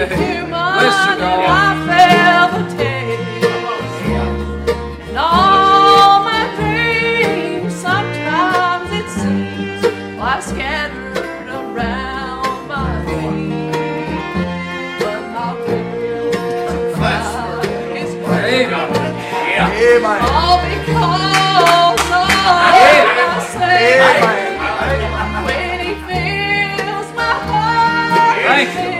Thank you. And all my dreams, sometimes it seems, scattered around my feet. But my all because of. When he fills my heart.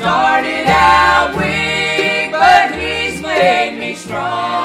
started out weak, but he's made me strong.